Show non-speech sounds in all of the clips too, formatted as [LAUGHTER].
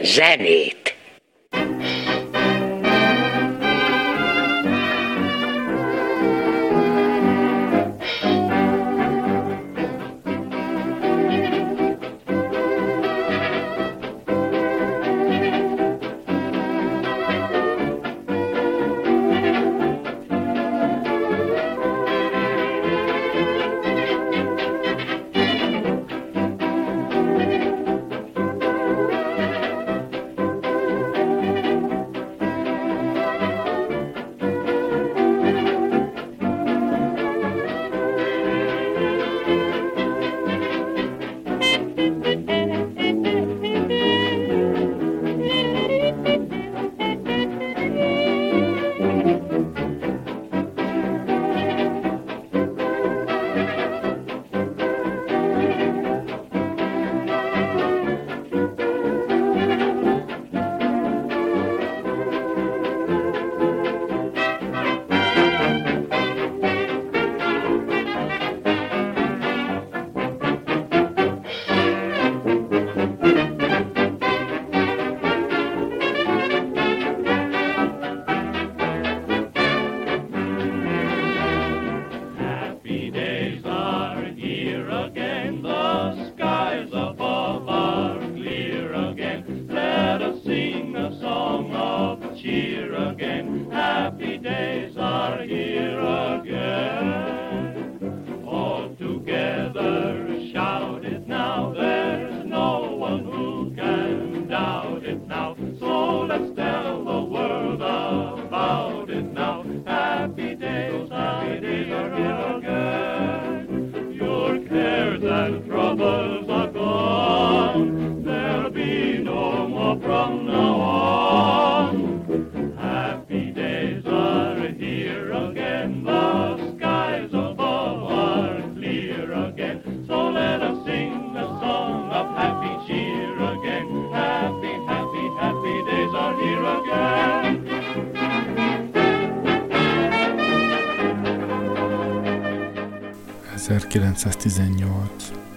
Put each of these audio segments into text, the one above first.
zenét.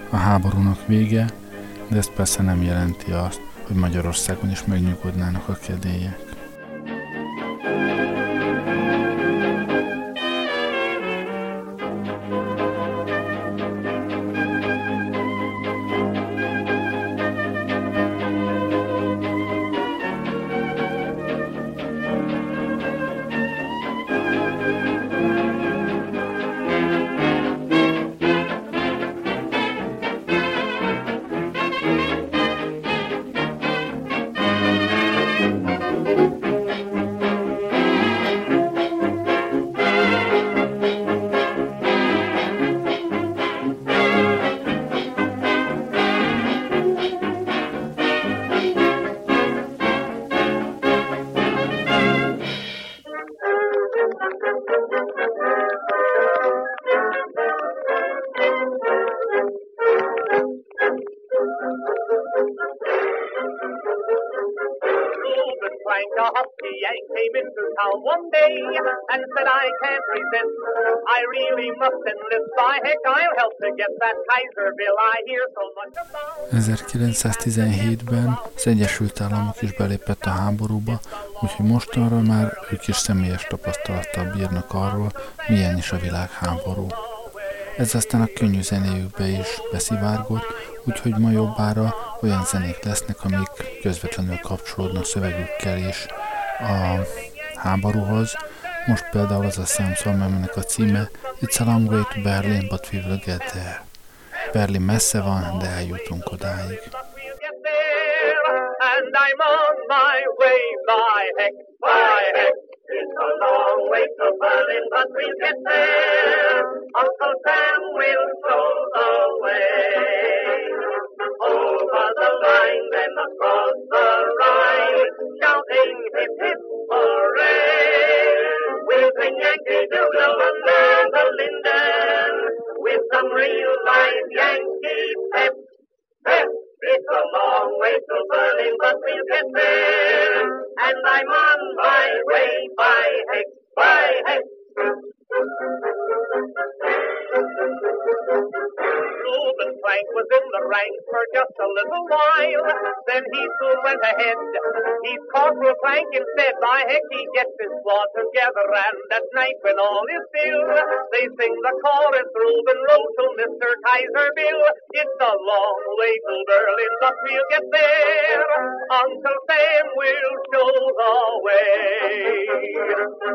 A háborúnak vége, de ez persze nem jelenti azt, hogy Magyarországon is megnyugodnának a kedélyek. 1917-ben az Egyesült Államok is belépett a háborúba, úgyhogy mostanra már ők is személyes tapasztalattal bírnak arról, milyen is a világháború. Ez aztán a könnyű zenéjükbe is beszivárgott, úgyhogy ma jobbára olyan zenék lesznek, amik közvetlenül kapcsolódnak szövegükkel is a háborúhoz. Most például az a Samson a címe It's a long way to Berlin, but we will get there. Berlin messze van, de eljutunk odáig. And I'm on my way by heck, by heck. It's a long way to Berlin, but we'll get there. Uncle Sam will show the way. Over the line, then across the Rhine, shouting hip hip hooray. We'll sing Yankee Doodle under the linden with some real live Yankee pep. Pep! It's a long way to Berlin, but we'll get there. And I'm on my way by heck, by heck. Reuben Frank was in the ranks for just a little while. then he soon went ahead. He's Corporal Plank instead. By heck, he gets his squad together, and at night when all is still, they sing the chorus Reuben wrote to Mr. Kaiser Bill. It's a long way to Berlin, but we'll get there. Uncle Sam will show the way.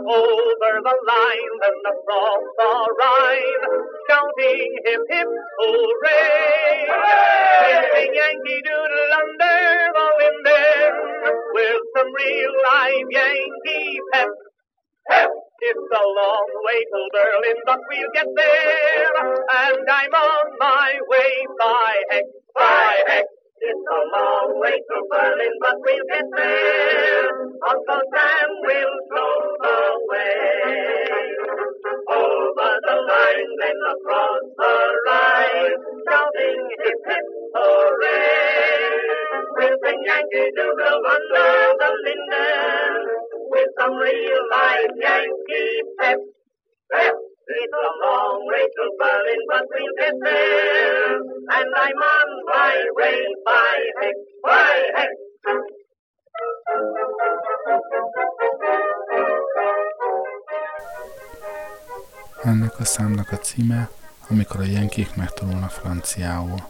Over the line, then the Rhine, shouting hip hip hooray. Sing Yankee Doodle under the linden with some real live Yankee pep. It's a long way to Berlin, but we'll get there. And I'm on my way by heck, by heck. It's a long way to Berlin, but we'll get there. Uncle Sam will show the way. Over line, across the line, shouting hip hip hooray. We'll sing Yankee Doodle under the linden with some real live Yankee pep. Pep! It's a long way to Berlin, but we'll get there. And I'm on my way by heck, by heck. Ennek a számnak a címe, amikor a jenkék megtanulnak franciául.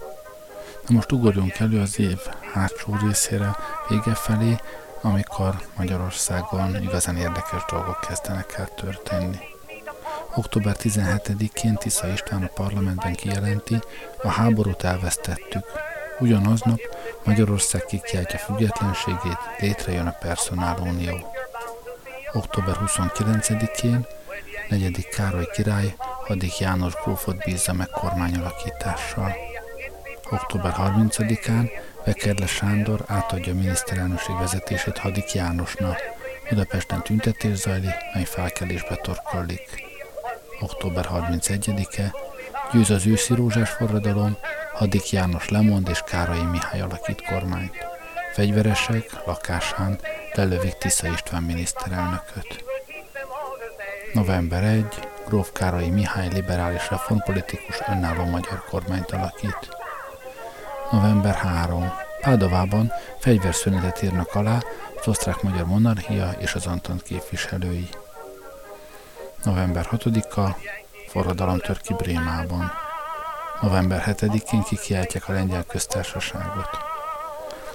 Na most ugorjunk elő az év hátsó részére, vége felé, amikor Magyarországon igazán érdekes dolgok kezdenek el történni. Október 17-én Tisza István a parlamentben kijelenti, a háborút elvesztettük. Ugyanaznap Magyarország kikiáltja függetlenségét, létrejön a Personálunió. Október 29-én negyedik Károly király Hadik János grófot bízza meg kormányalakítással. Október 30-án Vekerle Sándor átadja a miniszterelnökség vezetését Hadik Jánosnak. Budapesten tüntetés zajlik, mely felkelésbe torkollik. Október 31-e győz az őszi rózsás forradalom, Hadik János lemond és Kárai Mihály alakít kormányt. Fegyveresek lakásán lelövik Tisza István miniszterelnököt. November 1. Gróf Kárai Mihály liberális reformpolitikus önálló magyar kormányt alakít. November 3. Pádovában fegyverszünetet írnak alá az osztrák-magyar monarchia és az Antant képviselői. November 6-a forradalom tör ki Brémában. November 7-én kikiáltják a lengyel köztársaságot.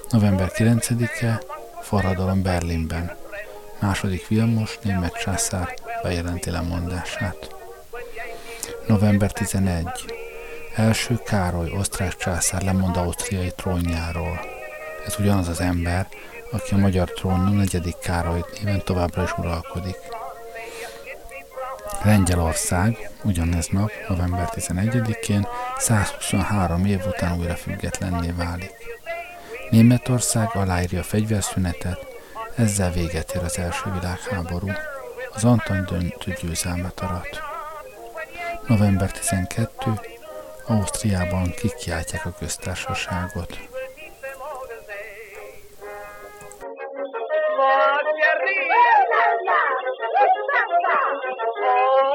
November 9-e forradalom Berlinben. Második Vilmos német császár bejelenti lemondását. November 11. Első Károly osztrák császár lemond ausztriai trónjáról. Ez ugyanaz az ember, aki a magyar trónon negyedik Károly néven továbbra is uralkodik. Lengyelország ugyanez nap, november 11-én 123 év után újra függetlenné válik. Németország aláírja a fegyverszünetet, ezzel véget ér az első világháború. Az Antan döntő győzelmet arat. November 12. Ausztriában kikiáltják a köztársaságot. Hello,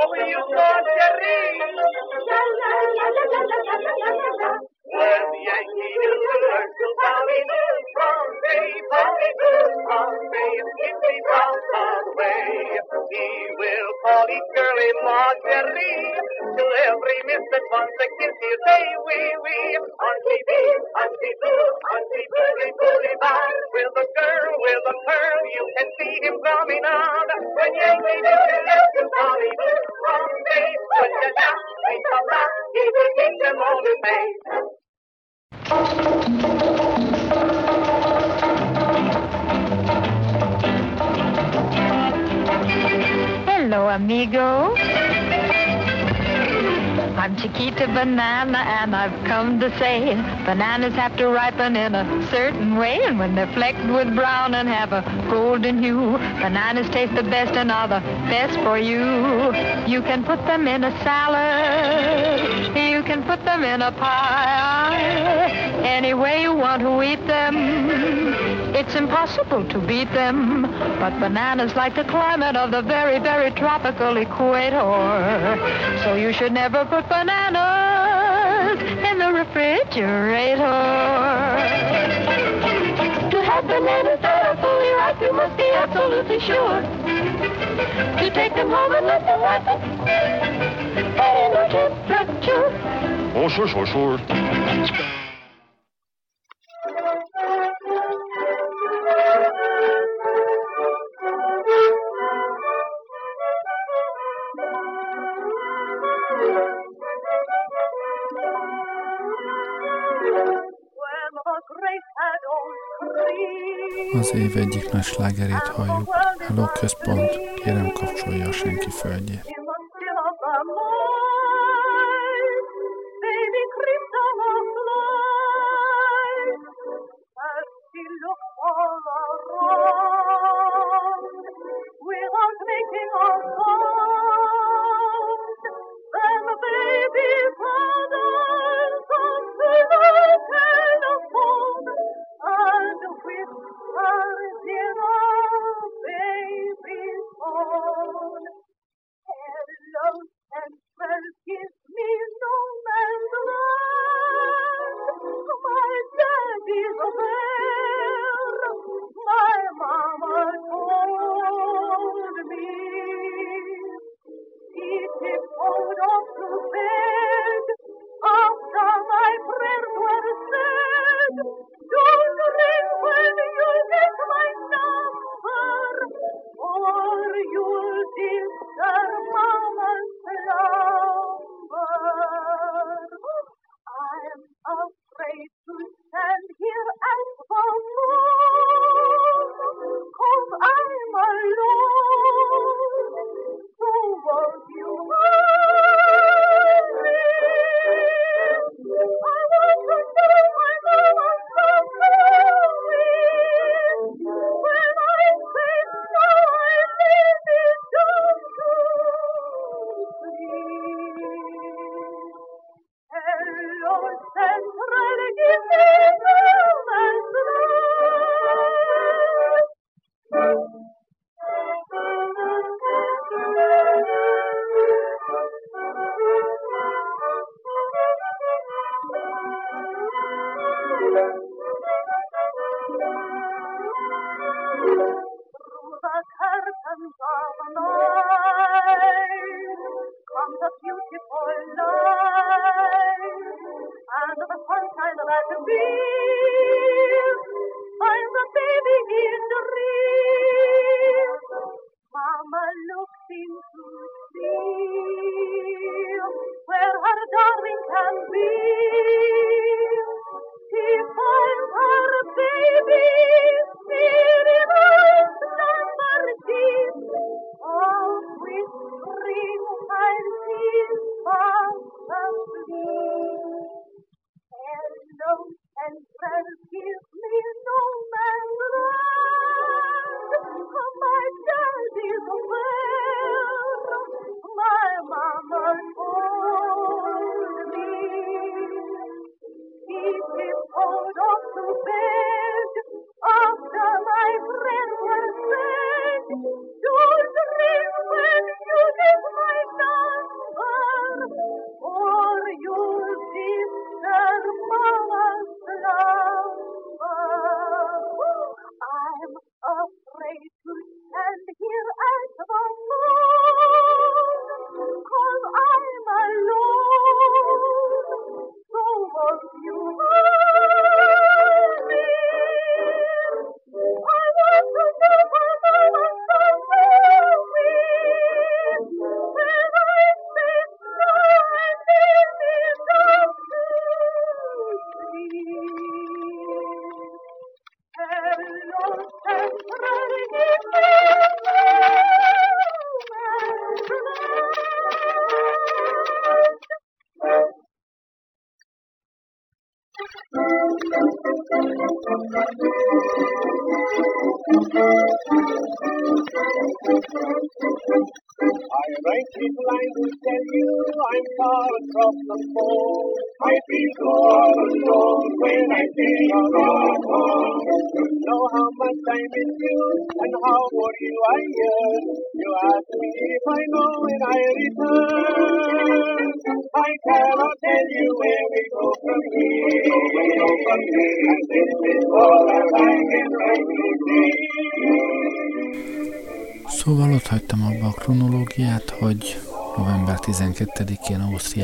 I'm Chiquita Banana, and I've come to say bananas have to ripen in a certain way, and when they're flecked with brown and have a golden hue, bananas taste the best and are the best for you. You can put them in a salad, you can put them in a pie, any way you want to eat them. It's impossible to beat them, but bananas like the climate of the very, very tropical equator. So you should never put bananas in the refrigerator. And instead of fully right, you must be absolutely sure to take them home and let them rest. At no temperature. Oh, sure, sure, sure. Az év egyik nagy slágerét halljuk. Hello központ, kérem kapcsolja senki földjét.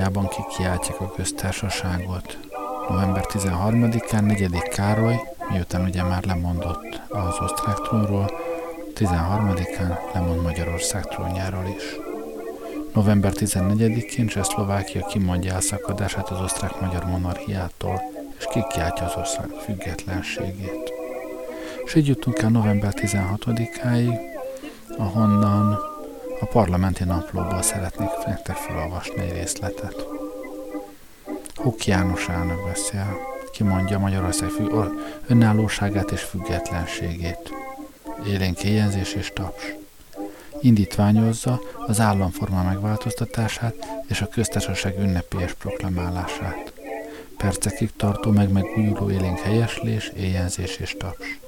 Ausztriában kikiáltják a köztársaságot. November 13-án 4. Károly, miután ugye már lemondott az osztrák trónról, 13-án lemond Magyarország trónjáról is. November 14-én Csehszlovákia kimondja elszakadását az osztrák-magyar monarchiától, és kikiáltja az ország függetlenségét. És így jutunk el november 16-áig, ahonnan a parlamenti naplóból szeretnék nektek felolvasni egy részletet. Huk János elnök beszél, kimondja Magyarország önállóságát és függetlenségét. Élénk éjjelzés és taps. Indítványozza az államforma megváltoztatását és a köztársaság ünnepélyes proklamálását. Percekig tartó meg megújuló élénk helyeslés, éjjelzés és taps.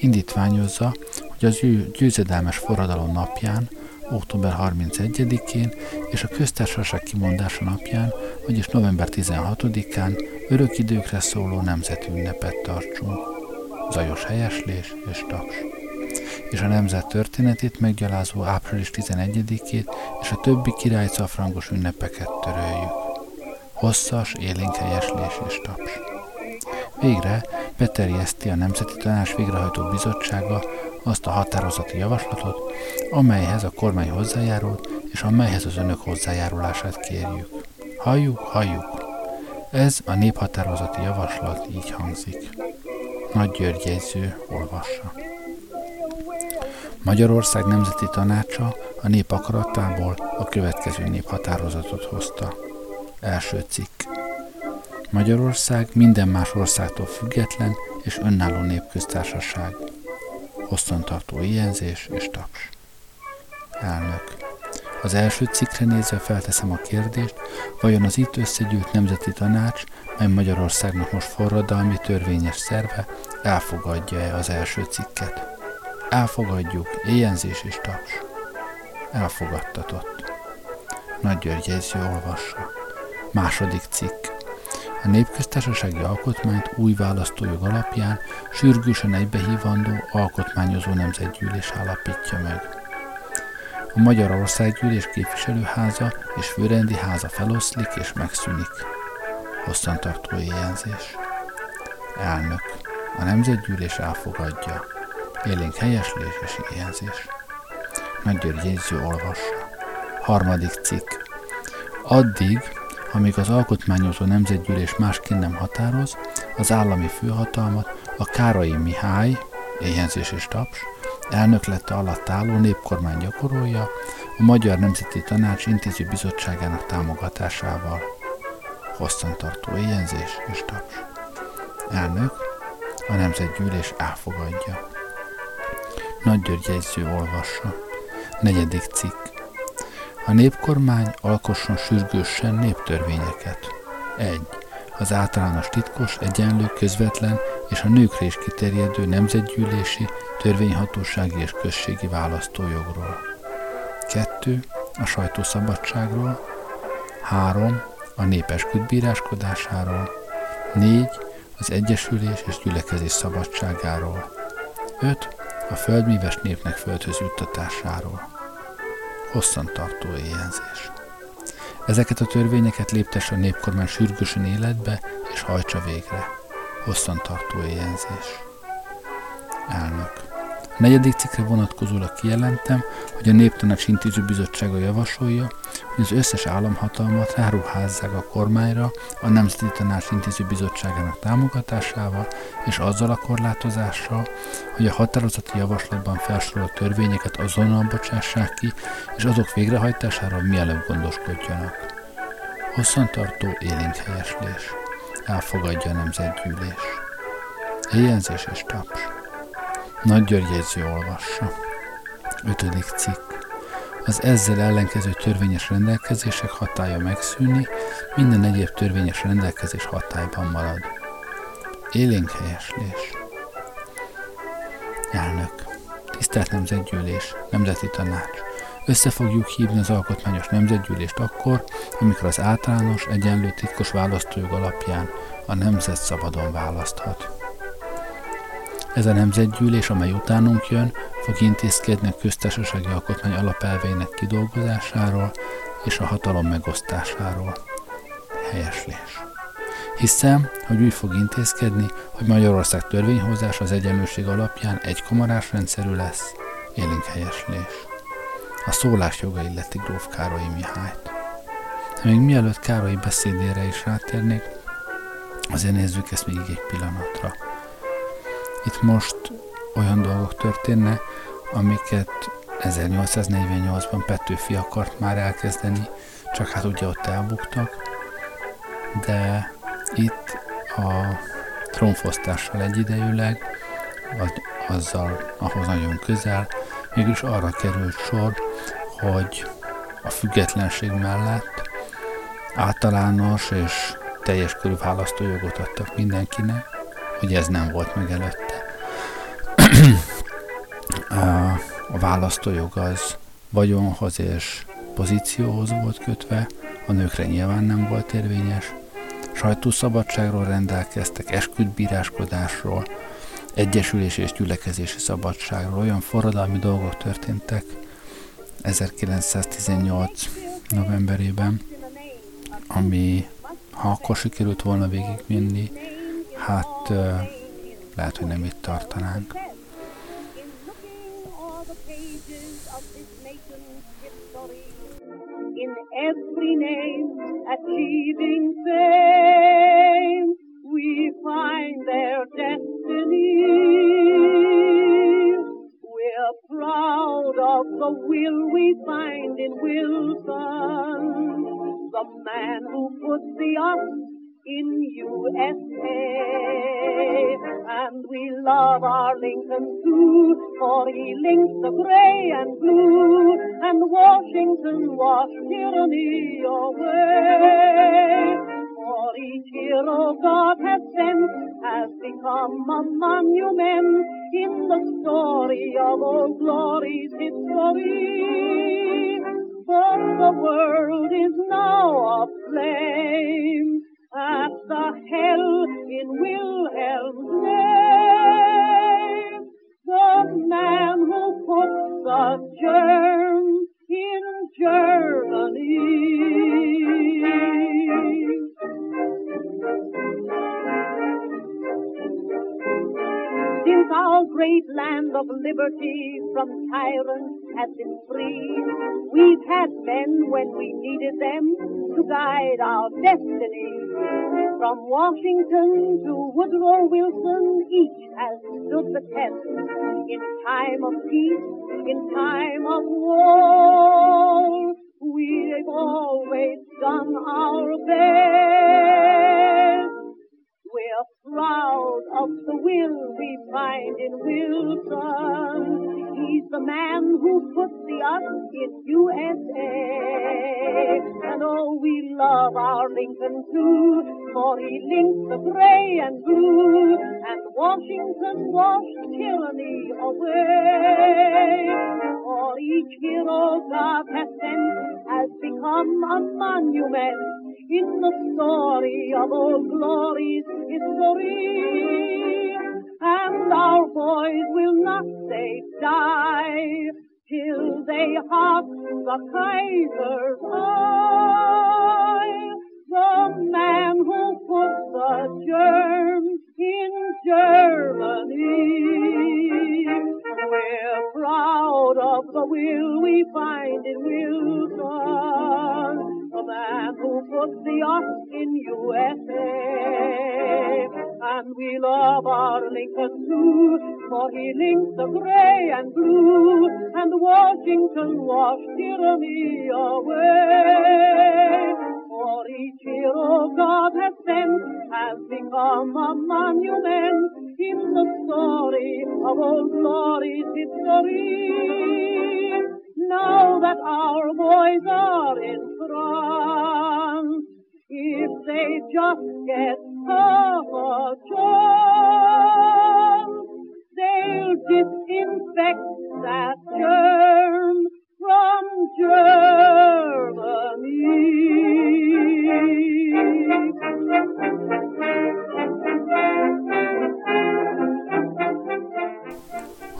Indítványozza, hogy az győzedelmes forradalom napján október 31-én és a köztársaság kimondása napján, vagyis november 16-án örök időkre szóló nemzetünnepet tartsunk. Zajos helyeslés és taps. És a nemzet történetét meggyalázó április 11-ét és a többi királycafrangos ünnepeket töröljük. Hosszas, élénk helyeslés és taps. Végre beterjeszti a Nemzeti Tanács Végrehajtó Bizottsága azt a határozati javaslatot, amelyhez a kormány hozzájárult, és amelyhez az önök hozzájárulását kérjük. Halljuk, halljuk! Ez a néphatározati javaslat így hangzik. Nagy György jegyző olvassa. Magyarország Nemzeti Tanácsa a nép akaratából a következő néphatározatot hozta. Első cikk. Magyarország minden más országtól független és önálló népköztársaság hosszantartó éjjelzés és taps. Elnök. Az első cikkre nézve felteszem a kérdést, vajon az itt összegyűlt Nemzeti Tanács, mely Magyarországnak most forradalmi törvényes szerve, elfogadja-e az első cikket? Elfogadjuk, éjjelzés és taps. Elfogadtatott. Nagy György jegyző olvassa. Második cikk. A népköztársasági alkotmányt új választójog alapján sürgősen egybehívandó alkotmányozó nemzetgyűlés állapítja meg. A Magyar Országgyűlés képviselőháza és főrendi háza feloszlik és megszűnik. Hosszantartó éjjelzés. Elnök. A nemzetgyűlés elfogadja. Élénk helyeslés és éjjelzés. Nagy György olvassa. Harmadik cikk. Addig, amíg az alkotmányozó nemzetgyűlés másként nem határoz, az állami főhatalmat a Károlyi Mihály, éhenzés és taps, elnöklete alatt álló népkormány gyakorolja a Magyar Nemzeti Tanács Intéző Bizottságának támogatásával. Hosszantartó éjenzés és taps. Elnök a Nemzetgyűlés elfogadja. Nagy György jegyző olvassa. Negyedik cikk. A népkormány alkosson sürgősen néptörvényeket. 1. Az általános titkos, egyenlő, közvetlen és a nőkre is kiterjedő nemzetgyűlési, törvényhatósági és községi választójogról. 2. A sajtószabadságról. 3. A népesküd bíráskodásáról. 4. Az egyesülés és gyülekezés szabadságáról. 5. A földmíves népnek földhöz juttatásáról hosszantartó éjjelzés. Ezeket a törvényeket léptesse a népkormány sürgősen életbe, és hajtsa végre. Hosszantartó éjjelzés. Elnök. Negyedik cikkre vonatkozólag kijelentem, hogy a Néptanács Intéző Bizottsága javasolja, hogy az összes államhatalmat ráruházzák a kormányra a Nemzeti Tanács Intéző Bizottságának támogatásával és azzal a korlátozással, hogy a határozati javaslatban felsorolt törvényeket azonnal bocsássák ki, és azok végrehajtására mielőbb gondoskodjanak. Hosszantartó élénk helyeslés. Elfogadja a nemzetgyűlés. Éjjelzés és taps. Nagy György jegyző olvassa. Ötödik cikk. Az ezzel ellenkező törvényes rendelkezések hatája megszűni, minden egyéb törvényes rendelkezés hatályban marad. Élénk helyeslés. Elnök. Tisztelt Nemzetgyűlés, Nemzeti Tanács. Össze fogjuk hívni az Alkotmányos Nemzetgyűlést akkor, amikor az általános, egyenlő titkos választójog alapján a nemzet szabadon választhat. Ez a nemzetgyűlés, amely utánunk jön, fog intézkedni a köztársasági alkotmány alapelveinek kidolgozásáról és a hatalom megosztásáról. Helyeslés. Hiszem, hogy úgy fog intézkedni, hogy Magyarország törvényhozás az egyenlőség alapján egy kamarás rendszerű lesz, élénk helyeslés. A szólás joga illeti gróf Károlyi Mihályt. De még mielőtt Károlyi beszédére is rátérnék, azért nézzük ezt még egy pillanatra. Itt most olyan dolgok történne, amiket 1848-ban Petőfi akart már elkezdeni, csak hát ugye ott elbuktak, de itt a trónfosztással egyidejűleg, vagy azzal, ahhoz nagyon közel, mégis arra került sor, hogy a függetlenség mellett általános és teljes körű választójogot adtak mindenkinek, hogy ez nem volt meg előtte. [CLEARS THROAT] a választójog az vagyonhoz és pozícióhoz volt kötve, a nőkre nyilván nem volt érvényes, sajtószabadságról rendelkeztek, esküdbíráskodásról, egyesülés és gyülekezési szabadságról. Olyan forradalmi dolgok történtek 1918 novemberében, ami ha akkor sikerült volna végigvinni, hát lehet, hogy nem itt tartanánk. Washington washed tyranny away. For each hero God has sent has become a monument in the story of old glory's history. But the world is now aflame land of liberty from tyrants has been free, we've had men when we needed them to guide our destiny. From Washington to Woodrow Wilson, each has stood the test in time of peace, in time of war. We've always done our best. We're proud of the will we find in Wilson. He's the man who put the us in USA. And oh, we love our Lincoln too, for he links the gray and blue, and Washington washed tyranny away. For each hero God has sent has become a monument in the story of old glory's history. And our boys will not say die till they hawk the Kaiser's eye. The man who put the germ in Germany. We're proud of the will we find in Wilson the man who put the us in USA. And we love our Lincoln too, for he linked the gray and blue, and Washington washed tyranny away. For each hero God has sent has become a monument in the story of old glory's history. Now that our boys are in France, if they just get a chance, they'll dip infects that germ from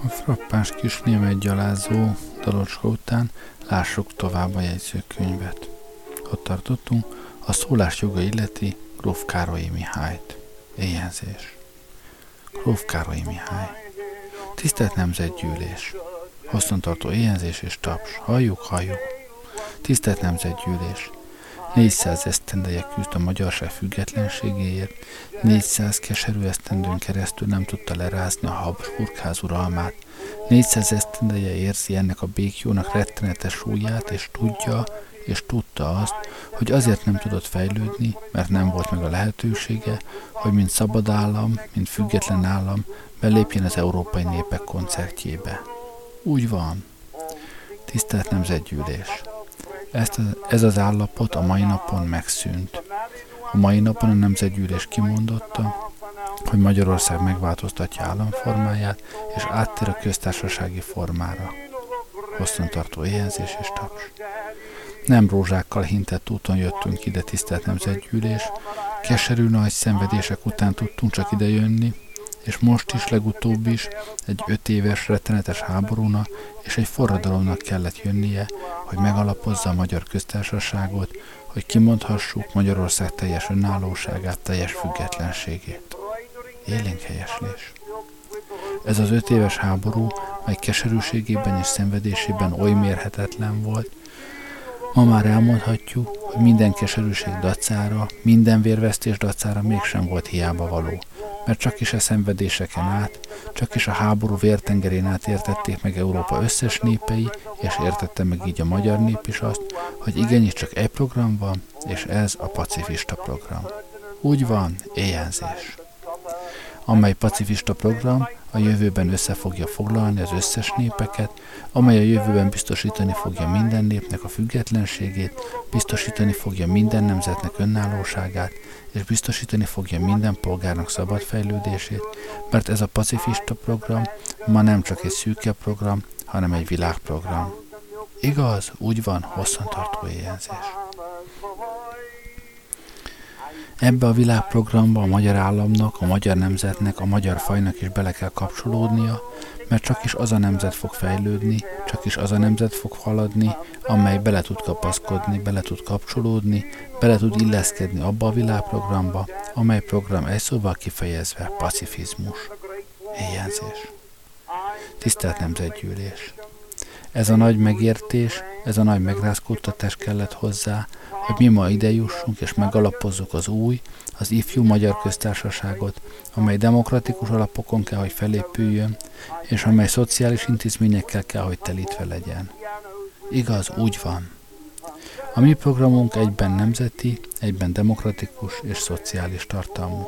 A frappáns kis német gyalázó dalocska után lássuk tovább a jegyzőkönyvet. Ott tartottunk, a szólás joga illeti Gróf Károlyi Mihályt. Éjjelzés. Gróf Károlyi Mihály. Tisztelt Nemzetgyűlés. Hosszantartó éjjelzés és taps. Halljuk, halljuk. Tisztelt Nemzetgyűlés. 400 esztendeje küzd a magyarság függetlenségéért, 400 keserű esztendőn keresztül nem tudta lerázni a Habsburg ház uralmát, 400 esztendeje érzi ennek a békjónak rettenetes súlyát, és tudja, és tudta azt, hogy azért nem tudott fejlődni, mert nem volt meg a lehetősége, hogy mint szabad állam, mint független állam belépjen az európai népek koncertjébe. Úgy van. Tisztelt Nemzetgyűlés! Ezt, ez az állapot a mai napon megszűnt. A mai napon a Nemzetgyűlés kimondotta, hogy Magyarország megváltoztatja államformáját, és áttér a köztársasági formára. Hosszantartó éhezés és taps. Nem rózsákkal hintett úton jöttünk ide, tisztelt Nemzetgyűlés, keserű nagy szenvedések után tudtunk csak ide jönni, és most is legutóbb is egy öt éves rettenetes háborúna és egy forradalomnak kellett jönnie, hogy megalapozza a magyar köztársaságot, hogy kimondhassuk Magyarország teljes önállóságát, teljes függetlenségét. Élénk helyeslés. Ez az öt éves háború, mely keserűségében és szenvedésében oly mérhetetlen volt, Ma már elmondhatjuk, hogy minden keserűség dacára, minden vérvesztés dacára mégsem volt hiába való, mert csak is a szenvedéseken át, csak is a háború vértengerén át értették meg Európa összes népei, és értette meg így a magyar nép is azt, hogy igenis csak egy program van, és ez a pacifista program. Úgy van, éjjelzés amely pacifista program a jövőben össze fogja foglalni az összes népeket, amely a jövőben biztosítani fogja minden népnek a függetlenségét, biztosítani fogja minden nemzetnek önállóságát, és biztosítani fogja minden polgárnak szabad fejlődését, mert ez a pacifista program ma nem csak egy szűke program, hanem egy világprogram. Igaz, úgy van, hosszantartó éjjelzés. Ebbe a világprogramba a magyar államnak, a magyar nemzetnek, a magyar fajnak is bele kell kapcsolódnia, mert csak is az a nemzet fog fejlődni, csak is az a nemzet fog haladni, amely bele tud kapaszkodni, bele tud kapcsolódni, bele tud illeszkedni abba a világprogramba, amely program egy szóval kifejezve pacifizmus. Éjjelzés. Tisztelt Nemzetgyűlés! Ez a nagy megértés, ez a nagy megrázkódtatás kellett hozzá, hogy mi ma ide és megalapozzuk az új, az ifjú magyar köztársaságot, amely demokratikus alapokon kell, hogy felépüljön, és amely szociális intézményekkel kell, hogy telítve legyen. Igaz, úgy van. A mi programunk egyben nemzeti, egyben demokratikus és szociális tartalmú.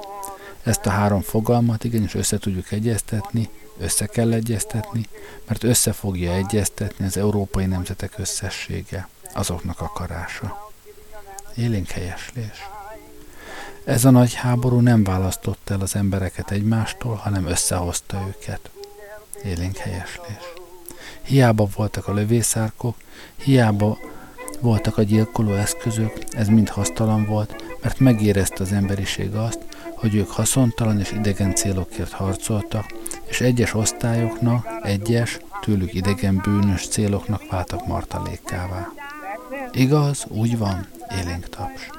Ezt a három fogalmat igenis össze tudjuk egyeztetni, össze kell egyeztetni, mert össze fogja egyeztetni az európai nemzetek összessége, azoknak akarása. Élénk helyeslés. Ez a nagy háború nem választotta el az embereket egymástól, hanem összehozta őket. Élénk helyeslés. Hiába voltak a lövészárkok, hiába voltak a gyilkoló eszközök, ez mind hasztalan volt, mert megérezte az emberiség azt, hogy ők haszontalan és idegen célokért harcoltak, és egyes osztályoknak, egyes, tőlük idegen bűnös céloknak váltak martalékkává. Igaz, úgy van, élénk taps.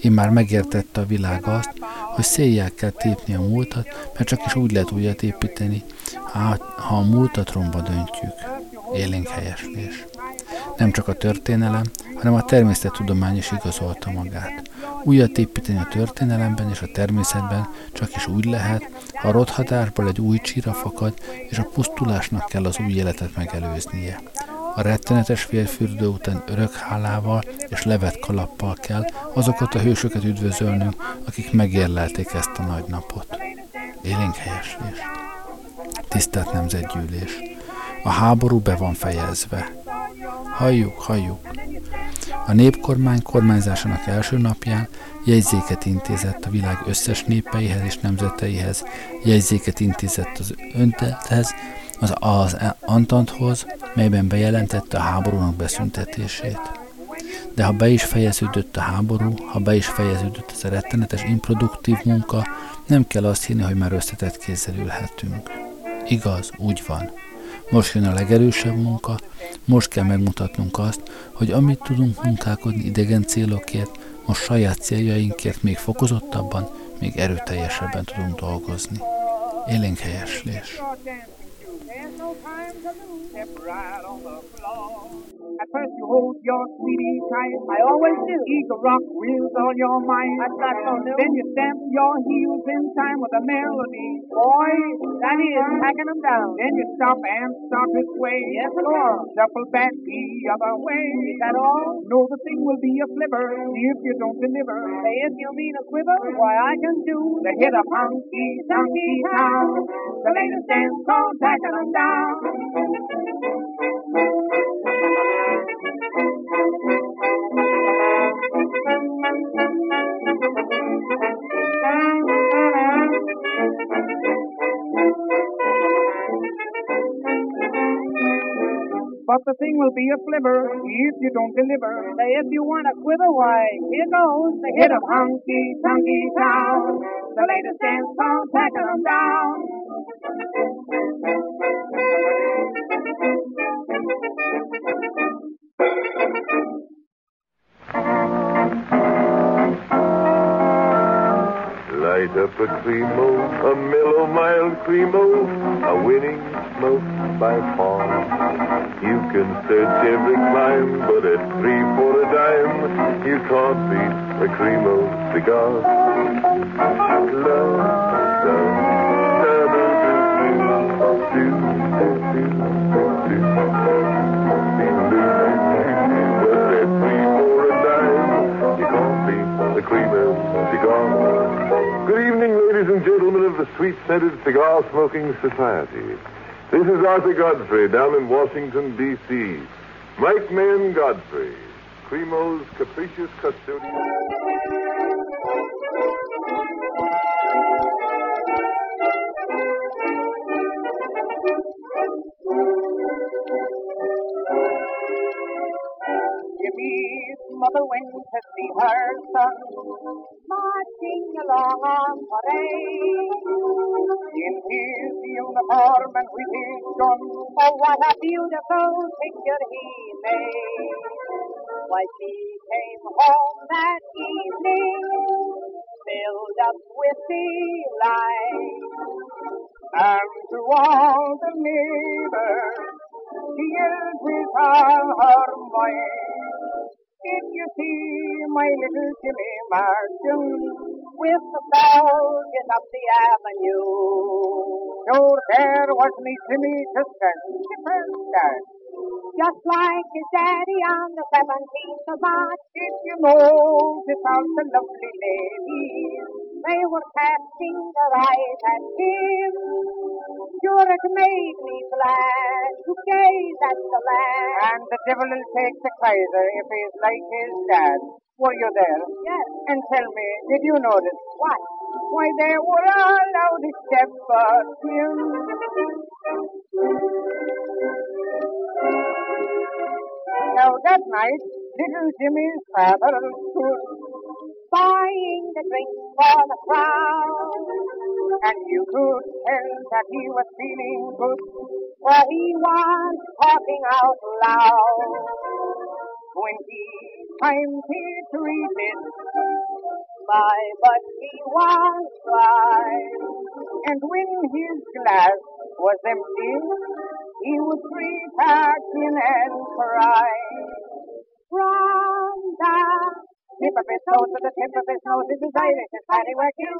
Én már megértette a világ azt, hogy széjjel kell tépni a múltat, mert csak is úgy lehet újat építeni, ha a múltat romba döntjük. Élénk helyeslés. Nem csak a történelem, hanem a természettudomány is igazolta magát. Újat építeni a történelemben és a természetben csak is úgy lehet, ha a rothatásból egy új csíra fakad, és a pusztulásnak kell az új életet megelőznie. A rettenetes félfürdő után örök hálával és levet kalappal kell azokat a hősöket üdvözölnünk, akik megérlelték ezt a nagy napot. Élénk helyeslés. Tisztelt Nemzetgyűlés! A háború be van fejezve. Halljuk, halljuk. A népkormány kormányzásának első napján jegyzéket intézett a világ összes népeihez és nemzeteihez, jegyzéket intézett az öntethez, az, az Antanthoz, melyben bejelentette a háborúnak beszüntetését. De ha be is fejeződött a háború, ha be is fejeződött ez a rettenetes improduktív munka, nem kell azt hinni, hogy már összetett kézzel ülhetünk. Igaz, úgy van. Most jön a legerősebb munka, most kell megmutatnunk azt, hogy amit tudunk munkálkodni idegen célokért, most saját céljainkért még fokozottabban, még erőteljesebben tudunk dolgozni. Élénk helyeslés. At first you hold your sweetie tight. I always do. Eagle rock wheels on your mind. That's not so new. Then you stamp your heels in time with a melody. Boy, that is packing them down. Then you stop and start to way. Yes, Lord. Shuffle back the other way. Is that all? No, the thing will be a flipper if you don't deliver. Say if you mean a quiver, why I can do the hit of Hunky Dunky Town. The latest dance called Packing them down. But the thing will be a flibber if you don't deliver. Say if you want a quiver, why, here goes the hit of Hunky Tonky Town. The latest dance song, packing them down. A creamo, a mellow, mild creamo, a winning smoke by far. You can search every clime, but at three for a dime, you can't beat a creamo cigar. Love, love, the creamo cigar. Good evening, ladies and gentlemen of the Sweet Scented Cigar Smoking Society. This is Arthur Godfrey down in Washington, D.C. Mike Man Godfrey, Cremo's capricious custodian. Mother went to see her son marching along on parade. In his uniform and with his gun, oh what a beautiful picture he made. Why she came home that evening, filled up with delight. And to all the neighbors, tears with all her might. Did you see my little Jimmy marching with the soldiers up the avenue? Sure, there was me Jimmy to stand. Just like his daddy on the 17th of March. Did you notice all the lovely ladies? They were casting their eyes at him. Sure, it made me glad to gaze at the lad. And the devil will take the Kaiser if he's like his dad. Were you there? Yes. And tell me, did you notice? What? Why, they were all out except for him. Now that night, little Jimmy's father stood buying the drink for the crowd. And you could tell that he was feeling good, for he was talking out loud. When he timed his reading, my, but he was dry. And when his glass was empty, he would back in and cry. From the of his nose to the of his nose is Irish, his paddywhack you.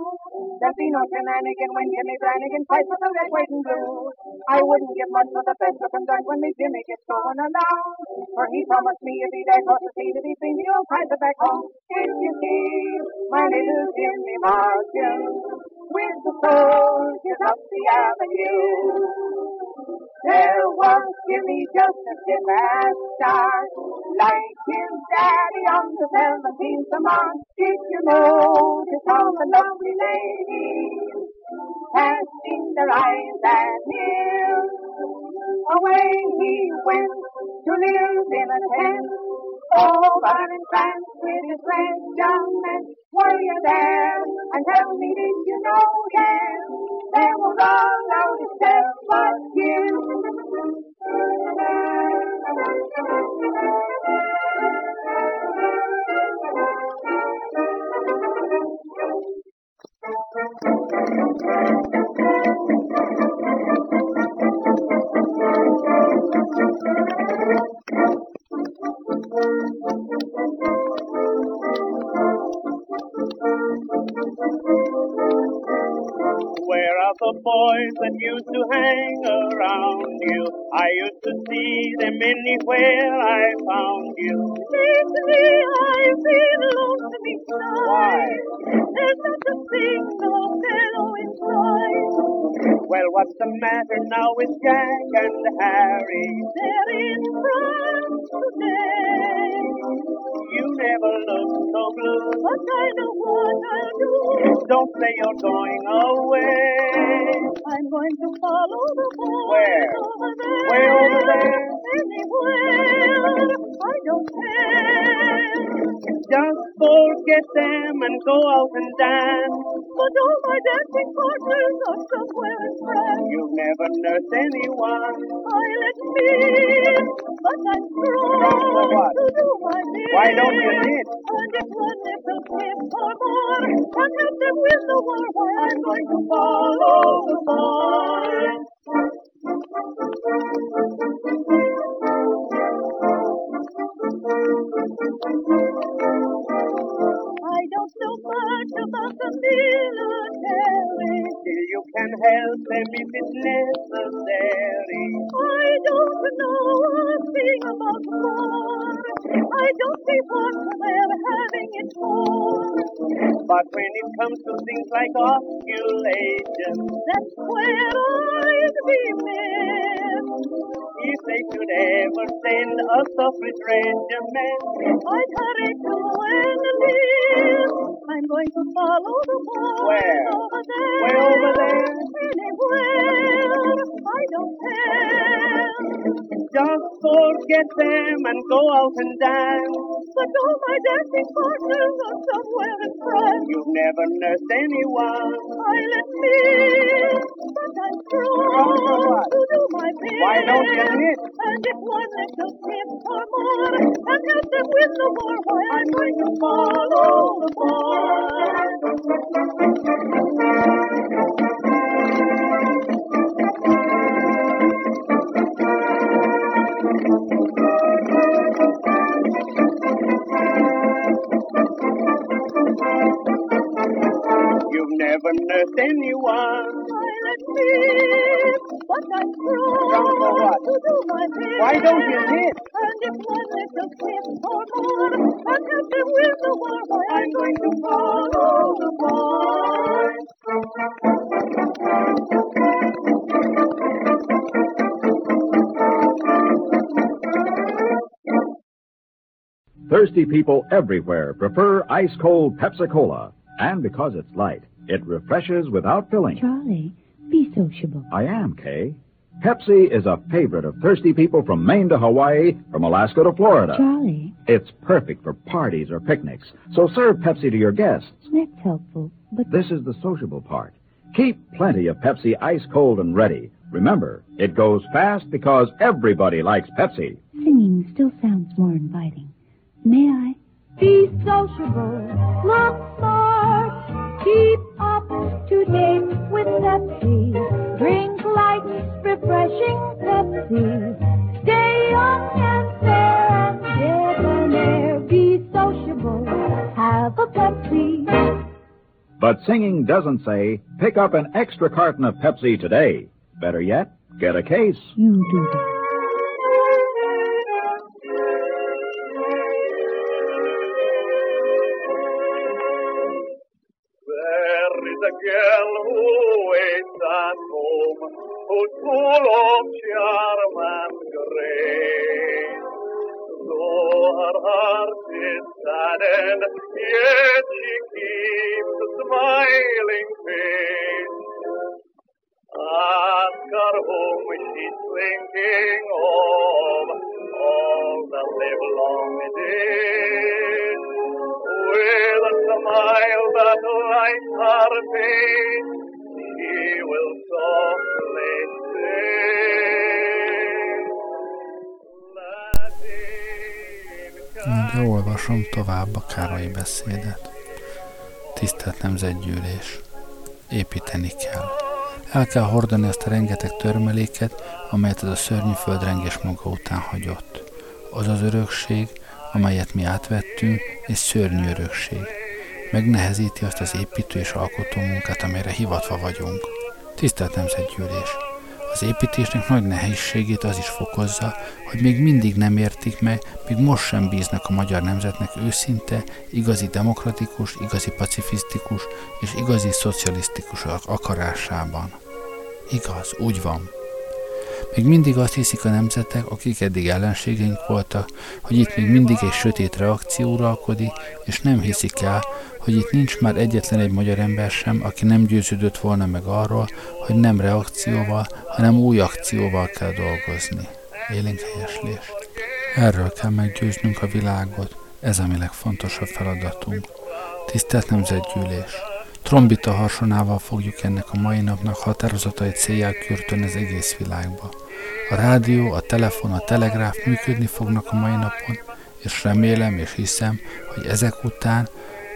There'll be no shenanigan when Jimmy Brannigan fights with the red, white, and blue. I wouldn't give much for the best looking dog when me Jimmy gets going along. For he promised me if he'd across the sea to be free, me old Kaiser back home. If you see my little Jimmy marching with the soldiers up the avenue. There was Jimmy just a tip as start, like his daddy on the 17th of March. Did you notice all the lovely ladies casting their eyes at him? away he went to live in a tent. Oh, but entranced with his red young men. Were you there? And tell me, did you know then? There was all no step but Where the boys that used to hang around you? I used to see them anywhere I found you. Lately I've been lonesome inside. There's not a single fellow inside. Well, what's the matter now with Jack and Harry? They're in France today. You never looked so blue. But I know what I'll do. Don't say you're going away. I'm going to follow the boys Where? over there. Way over there? Anywhere. I don't care. Just forget them and go out and dance. But all my dancing partners are somewhere in France. You've never nursed anyone. I let me, but I'm strong what? to do my bit. Why don't you knit? And if one little tip or more can help them win the war, why I'm going to follow the boys. I don't know much about the military. You can help them if it's necessary. I don't know a thing about war. I don't see what they're having it for. But when it comes to things like ovulation, That's where I'd be missed. if they should ever send a suffrage regiment, I'd hurry to enlist. I'm going to follow the boys Where? over there. Way over there? Anywhere. I don't care. just forget them and go out and dance. But all my dancing partners are somewhere in France. You've never nursed anyone. I'll admit, but I'm for to do my bit. Why don't you knit? And if one little tip or more can help them win the war, why I'm going to follow the boys. You've never nursed anyone. Admit, but I'm strong Strong for what? to do my. Why don't you knit? And if one little tip or more can help them win the war, why I'm going to follow the boys. Thirsty people everywhere prefer ice cold Pepsi Cola. And because it's light, it refreshes without filling. Charlie, be sociable. I am, Kay. Pepsi is a favorite of thirsty people from Maine to Hawaii, from Alaska to Florida. Charlie, It's perfect for parties or picnics, so serve Pepsi to your guests. that's helpful, but This is the sociable part. Keep plenty of Pepsi ice cold and ready. Remember, it goes fast because everybody likes Pepsi. singing still sounds more inviting. May I? Be sociable, look smart, keep up to date with Pepsi. Drink light, refreshing Pepsi. Stay young and fair and debonair. Be sociable, have a Pepsi. But singing doesn't say, pick up an extra carton of Pepsi today. Better yet, get a case. You do that. There is a girl who waits at home, who's full of charm and grace. Though her heart is saddened, yet she keeps a smiling face. Ask her who home she's thinking of all the live long day. With a smile that lights her face, she will Ugye olvasom tovább a Károly beszédet. Tisztelt Nemzetgyűlés! Építeni kell. El kell hordani azt a rengeteg törmeléket, amelyet ez a szörnyű földrengés maga után hagyott. Az az örökség, amelyet mi átvettünk, egy szörnyű örökség. Megnehezíti azt az építő és alkotó munkát, amelyre hivatva vagyunk. Tisztelt Nemzetgyűlés! Az építésnek nagy nehézségét az is fokozza, hogy még mindig nem értik meg, még most sem bíznak a magyar nemzetnek őszinte, igazi demokratikus, igazi pacifisztikus és igazi szocialisztikus akarásában. Igaz, úgy van. Még mindig azt hiszik a nemzetek, akik eddig ellenségeink voltak, hogy itt még mindig egy sötét reakció uralkodik, és nem hiszik el, hogy itt nincs már egyetlen egy magyar ember sem, aki nem győződött volna meg arról, hogy nem reakcióval, hanem új akcióval kell dolgozni. Élénk helyeslés. Erről kell meggyőznünk a világot, ez a mi legfontosabb feladatunk. Tisztelt Nemzetgyűlés! Trombita harsonával fogjuk ennek a mai napnak határozatai célját kürtön az egész világba. A rádió, a telefon, a telegráf működni fognak a mai napon, és remélem és hiszem, hogy ezek után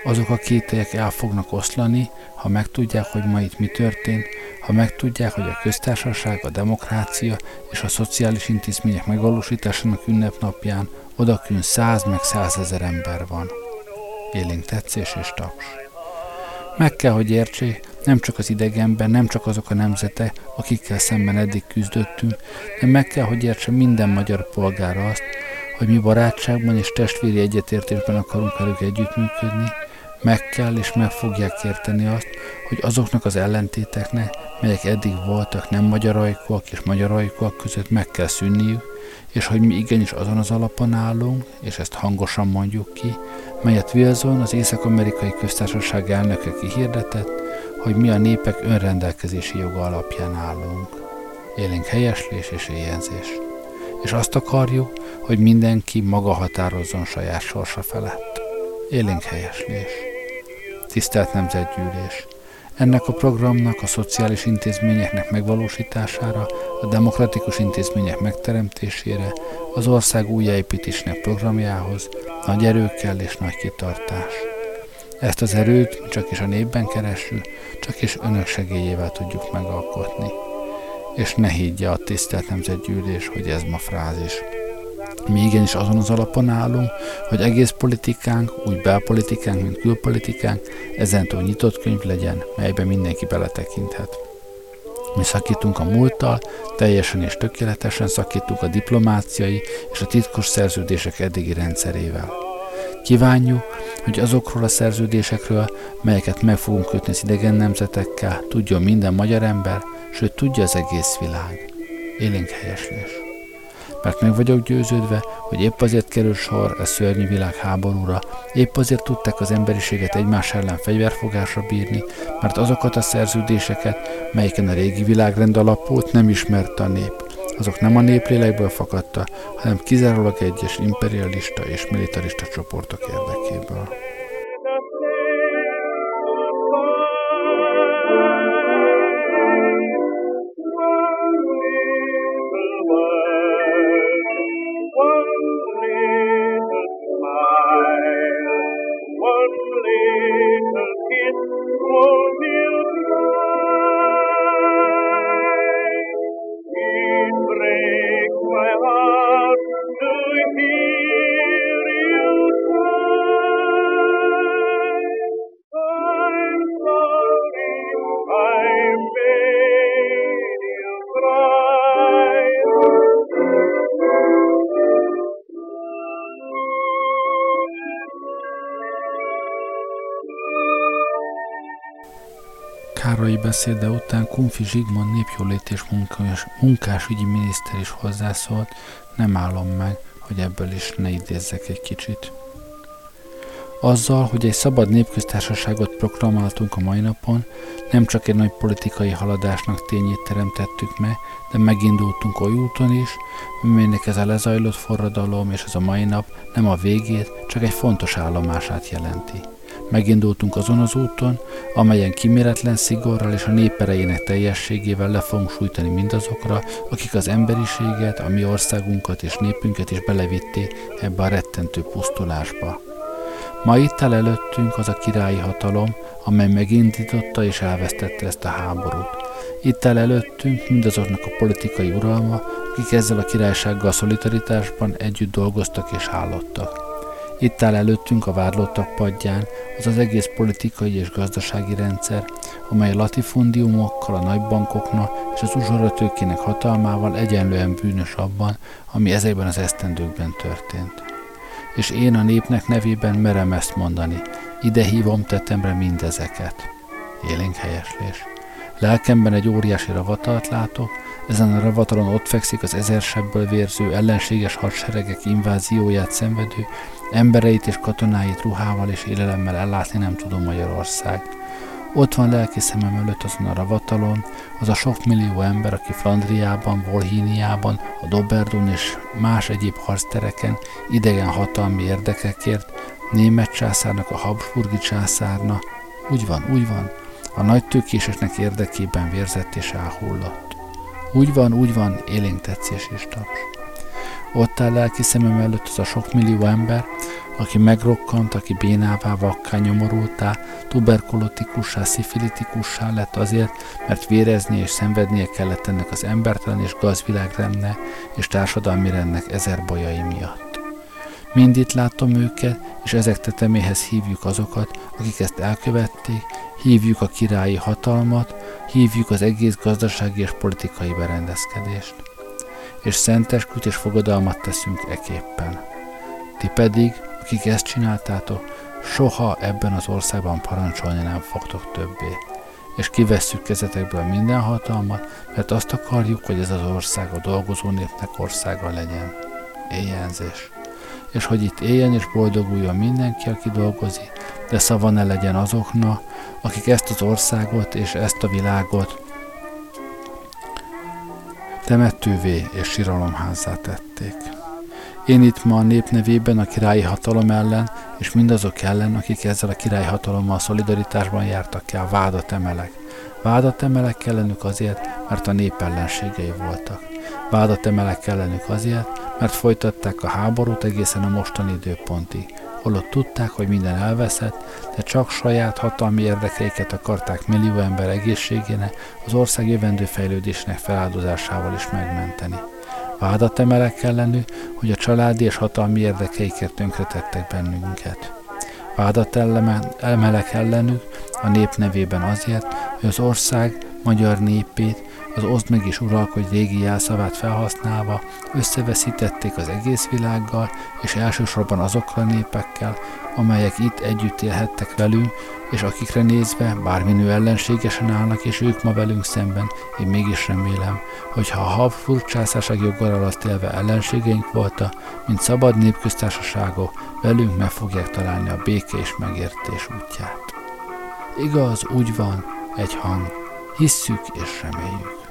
azok a kételyek el fognak oszlani, ha megtudják, hogy ma itt mi történt, ha megtudják, hogy a köztársaság, a demokrácia és a szociális intézmények megvalósításának ünnepnapján odakün száz meg százezer ember van. Élénk tetszés és taps. Meg kell, hogy értsék, nem csak az idegenben, nem csak azok a nemzetek, akikkel szemben eddig küzdöttünk, de meg kell, hogy értse minden magyar polgár azt, hogy mi barátságban és testvéri egyetértésben akarunk velük együttműködni, meg kell és meg fogják érteni azt, hogy azoknak az ellentéteknek, melyek eddig voltak nem magyarajkúak és magyarajkúak között meg kell szűnniük, és hogy mi igenis azon az alapon állunk, és ezt hangosan mondjuk ki, melyet Wilson, az Észak-Amerikai Köztársaság elnöke kihirdetett, hogy mi a népek önrendelkezési joga alapján állunk. Élénk helyeslés és éjjelzés. És azt akarjuk, hogy mindenki maga határozzon saját sorsa felett. Élénk helyeslés. Tisztelt Nemzetgyűlés! Ennek a programnak a szociális intézményeknek megvalósítására, a demokratikus intézmények megteremtésére, az ország újjáépítésnek programjához nagy erő kell és nagy kitartás. Ezt az erőt csak is a népben keressük, csak is önök segélyével tudjuk megalkotni. És ne higgye a tisztelt nemzetgyűlés, hogy ez ma frázis. Mi igenis azon az alapon állunk, hogy egész politikánk, úgy belpolitikánk, mint külpolitikánk, ezentúl nyitott könyv legyen, melyben mindenki beletekinthet. Mi szakítunk a múlttal, teljesen és tökéletesen szakítunk a diplomáciai és a titkos szerződések eddigi rendszerével. Kívánjuk, hogy azokról a szerződésekről, melyeket meg fogunk kötni az idegen nemzetekkel, tudjon minden magyar ember, sőt tudja az egész világ. Élénk helyeslés mert meg vagyok győződve, hogy épp azért kerül sor a szörnyű világháborúra, épp azért tudták az emberiséget egymás ellen fegyverfogásra bírni, mert azokat a szerződéseket, melyeken a régi világrend alapult, nem ismerte a nép. Azok nem a néplélekből fakadta, hanem kizárólag egyes imperialista és militarista csoportok érdekéből. Beszéde után Kunfi Zsigmond népjólét és munkás, munkásügyi miniszter is hozzászólt, nem állom meg, hogy ebből is ne idézzek egy kicsit. Azzal, hogy egy szabad népköztársaságot proklamáltunk a mai napon, nem csak egy nagy politikai haladásnak tényét teremtettük meg, de megindultunk oly úton is, melynek ez a lezajlott forradalom és ez a mai nap nem a végét, csak egy fontos állomását jelenti. Megindultunk azon az úton, amelyen kiméletlen szigorral és a néperejének teljességével le fogunk sújtani mindazokra, akik az emberiséget, a mi országunkat és népünket is belevitték ebbe a rettentő pusztulásba. Ma itt áll előttünk az a királyi hatalom, amely megindította és elvesztette ezt a háborút. Itt áll előttünk mindazoknak a politikai uralma, akik ezzel a királysággal szolidaritásban együtt dolgoztak és állottak. Itt áll előttünk a vádlottak padján az az egész politikai és gazdasági rendszer, amely a latifundiumokkal, a nagybankoknak és az uzsoratőkének hatalmával egyenlően bűnös abban, ami ezekben az esztendőkben történt és én a népnek nevében merem ezt mondani. Ide hívom tetemre mindezeket. Élénk helyeslés. Lelkemben egy óriási ravatalt látok, ezen a ravatalon ott fekszik az ezersebből vérző ellenséges hadseregek invázióját szenvedő, embereit és katonáit ruhával és élelemmel ellátni nem tudom Magyarország. Ott van lelki szemem előtt azon a ravatalon, az a sok millió ember, aki Flandriában, Volhíniában, a Doberdun és más egyéb harctereken idegen hatalmi érdekekért, német császárnak, a Habsburgi császárna, úgy van, úgy van, a nagy tőkéseknek érdekében vérzett és elhullott. Úgy van, úgy van, élénk tetszés és taps. Ott áll lelki szemem előtt az a sok millió ember, aki megrokkant, aki bénává, vakká, nyomorultá, tuberkulotikussá, szifilitikussá lett azért, mert vérezni és szenvednie kellett ennek az embertelen és gazvilágrendnek és társadalmi rendnek ezer bajai miatt. Mind itt látom őket, és ezek teteméhez hívjuk azokat, akik ezt elkövették, hívjuk a királyi hatalmat, hívjuk az egész gazdasági és politikai berendezkedést. És szentesküt és fogadalmat teszünk eképpen. Ti pedig, akik ezt csináltátok, soha ebben az országban parancsolni nem fogtok többé. És kivesszük kezetekből minden hatalmat, mert azt akarjuk, hogy ez az ország a dolgozó népnek országa legyen. Éjjelzés. És hogy itt éljen és boldoguljon mindenki, aki dolgozik, de szava ne legyen azoknak, akik ezt az országot és ezt a világot temetővé és síralomházzá tették. Én itt ma a nép nevében a királyi hatalom ellen, és mindazok ellen, akik ezzel a királyi hatalommal szolidaritásban jártak el, vádat emelek. Vádat emelek ellenük azért, mert a nép ellenségei voltak. Vádat emelek ellenük azért, mert folytatták a háborút egészen a mostani időpontig holott tudták, hogy minden elveszett, de csak saját hatalmi érdekeiket akarták millió ember egészségének, az ország jövendő fejlődésnek feláldozásával is megmenteni. Vádat emelek ellenük, hogy a családi és hatalmi érdekeiket tönkretettek bennünket. Vádat emelek ellenük a nép nevében azért, hogy az ország magyar népét az oszd meg és uralkodj régi jelszavát felhasználva összeveszítették az egész világgal, és elsősorban azokkal a népekkel, amelyek itt együtt élhettek velünk, és akikre nézve bárminő ellenségesen állnak, és ők ma velünk szemben, én mégis remélem, hogy ha a Habsburg császárság joggal alatt élve ellenségeink voltak, mint szabad népköztársaságok, velünk meg fogják találni a béke és megértés útját. Igaz, úgy van, egy hang, hisszük és reméljük.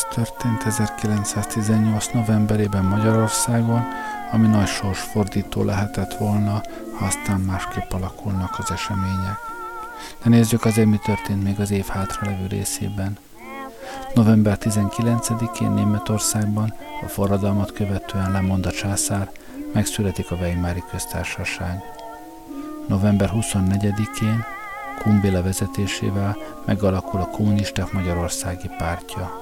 Ez történt 1918. novemberében Magyarországon, ami nagy sorsfordító lehetett volna, ha aztán másképp alakulnak az események. De nézzük azért, mi történt még az év hátralevő részében. November 19-én Németországban a forradalmat követően lemond a császár, megszületik a Weimári köztársaság. November 24-én Kumbéla vezetésével megalakul a kommunisták Magyarországi pártja.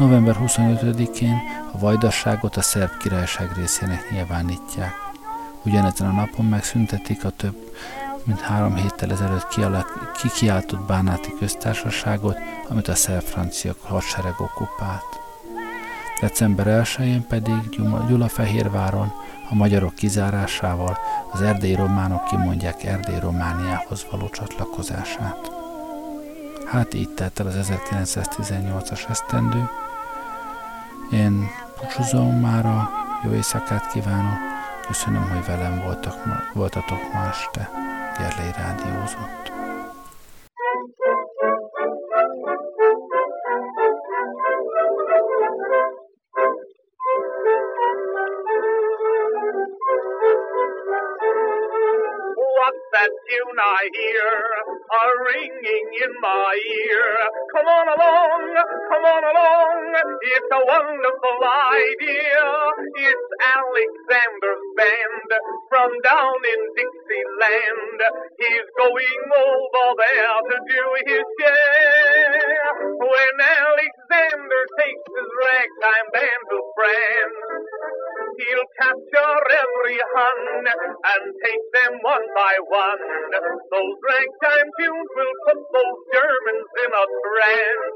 November 25-én a vajdasságot a szerb királyság részének nyilvánítják. Ugyanezen a napon megszüntetik a több mint három héttel ezelőtt kikiáltott bánáti köztársaságot, amit a szerb-francia hadsereg okupált. December 1-én pedig Gyulafehérváron a magyarok kizárásával az erdélyi románok kimondják Erdély Romániához való csatlakozását. Hát így telt el az 1918-as esztendő. Én búcsúzom a jó éjszakát kívánok, köszönöm, hogy velem voltak, voltatok ma este. Gerlei rádiózott. I hear a ringing in my ear? Come on along, come on along. It's a wonderful idea. It's Alexander's band from down in Dixieland. He's going over there to do his share. When Alexander takes his ragtime band to France, he'll capture every Hun and take them one by one. Those ragtime will put those Germans in a trance.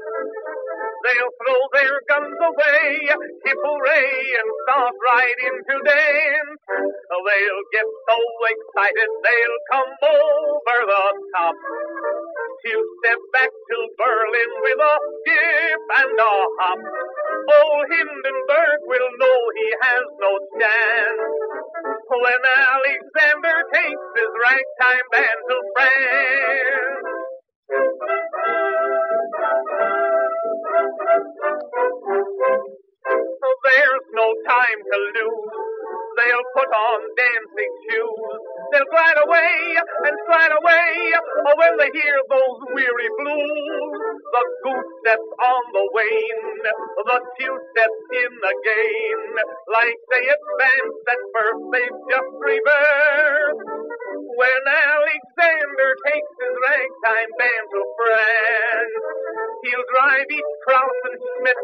They'll throw their guns away, hip hooray, and start right into dance. They'll get so excited they'll come over the top. To step back to Berlin with a skip and a hop. Old Hindenburg will know he has no chance. When Alexander takes his ragtime band to France. There's no time to lose. They'll put on dancing shoes. They'll glide away and slide away oh, when they hear those weary blues. The goose steps on the wane, the two steps in again. Like they advance at first, they've just reversed. When Alexander takes his ragtime band to France, he'll drive each Krauss and Schmidt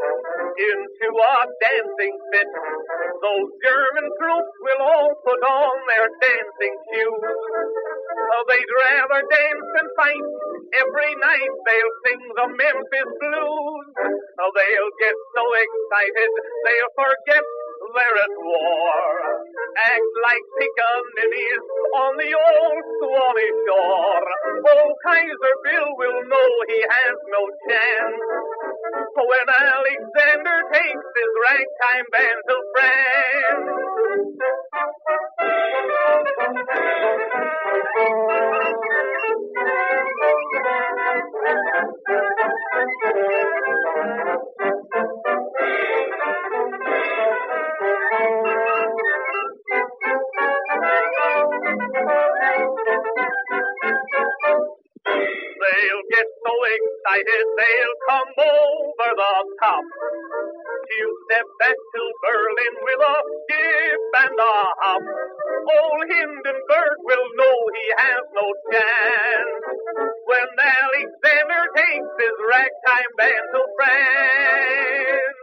into a dancing fit. Those German troops will all put on their dancing shoes. Oh, they'd rather dance than fight. Every night they'll sing the Memphis blues. Oh, they'll get so excited they'll forget they're at war. Act like pickaninnies on the old Swanee shore. Oh, Kaiser Bill will know he has no chance. When Alexander takes his ragtime band to They'll so excited they'll come over the top. To step back to Berlin with a skip and a hop. Old Hindenburg will know he has no chance. When Alexander takes his ragtime band to France.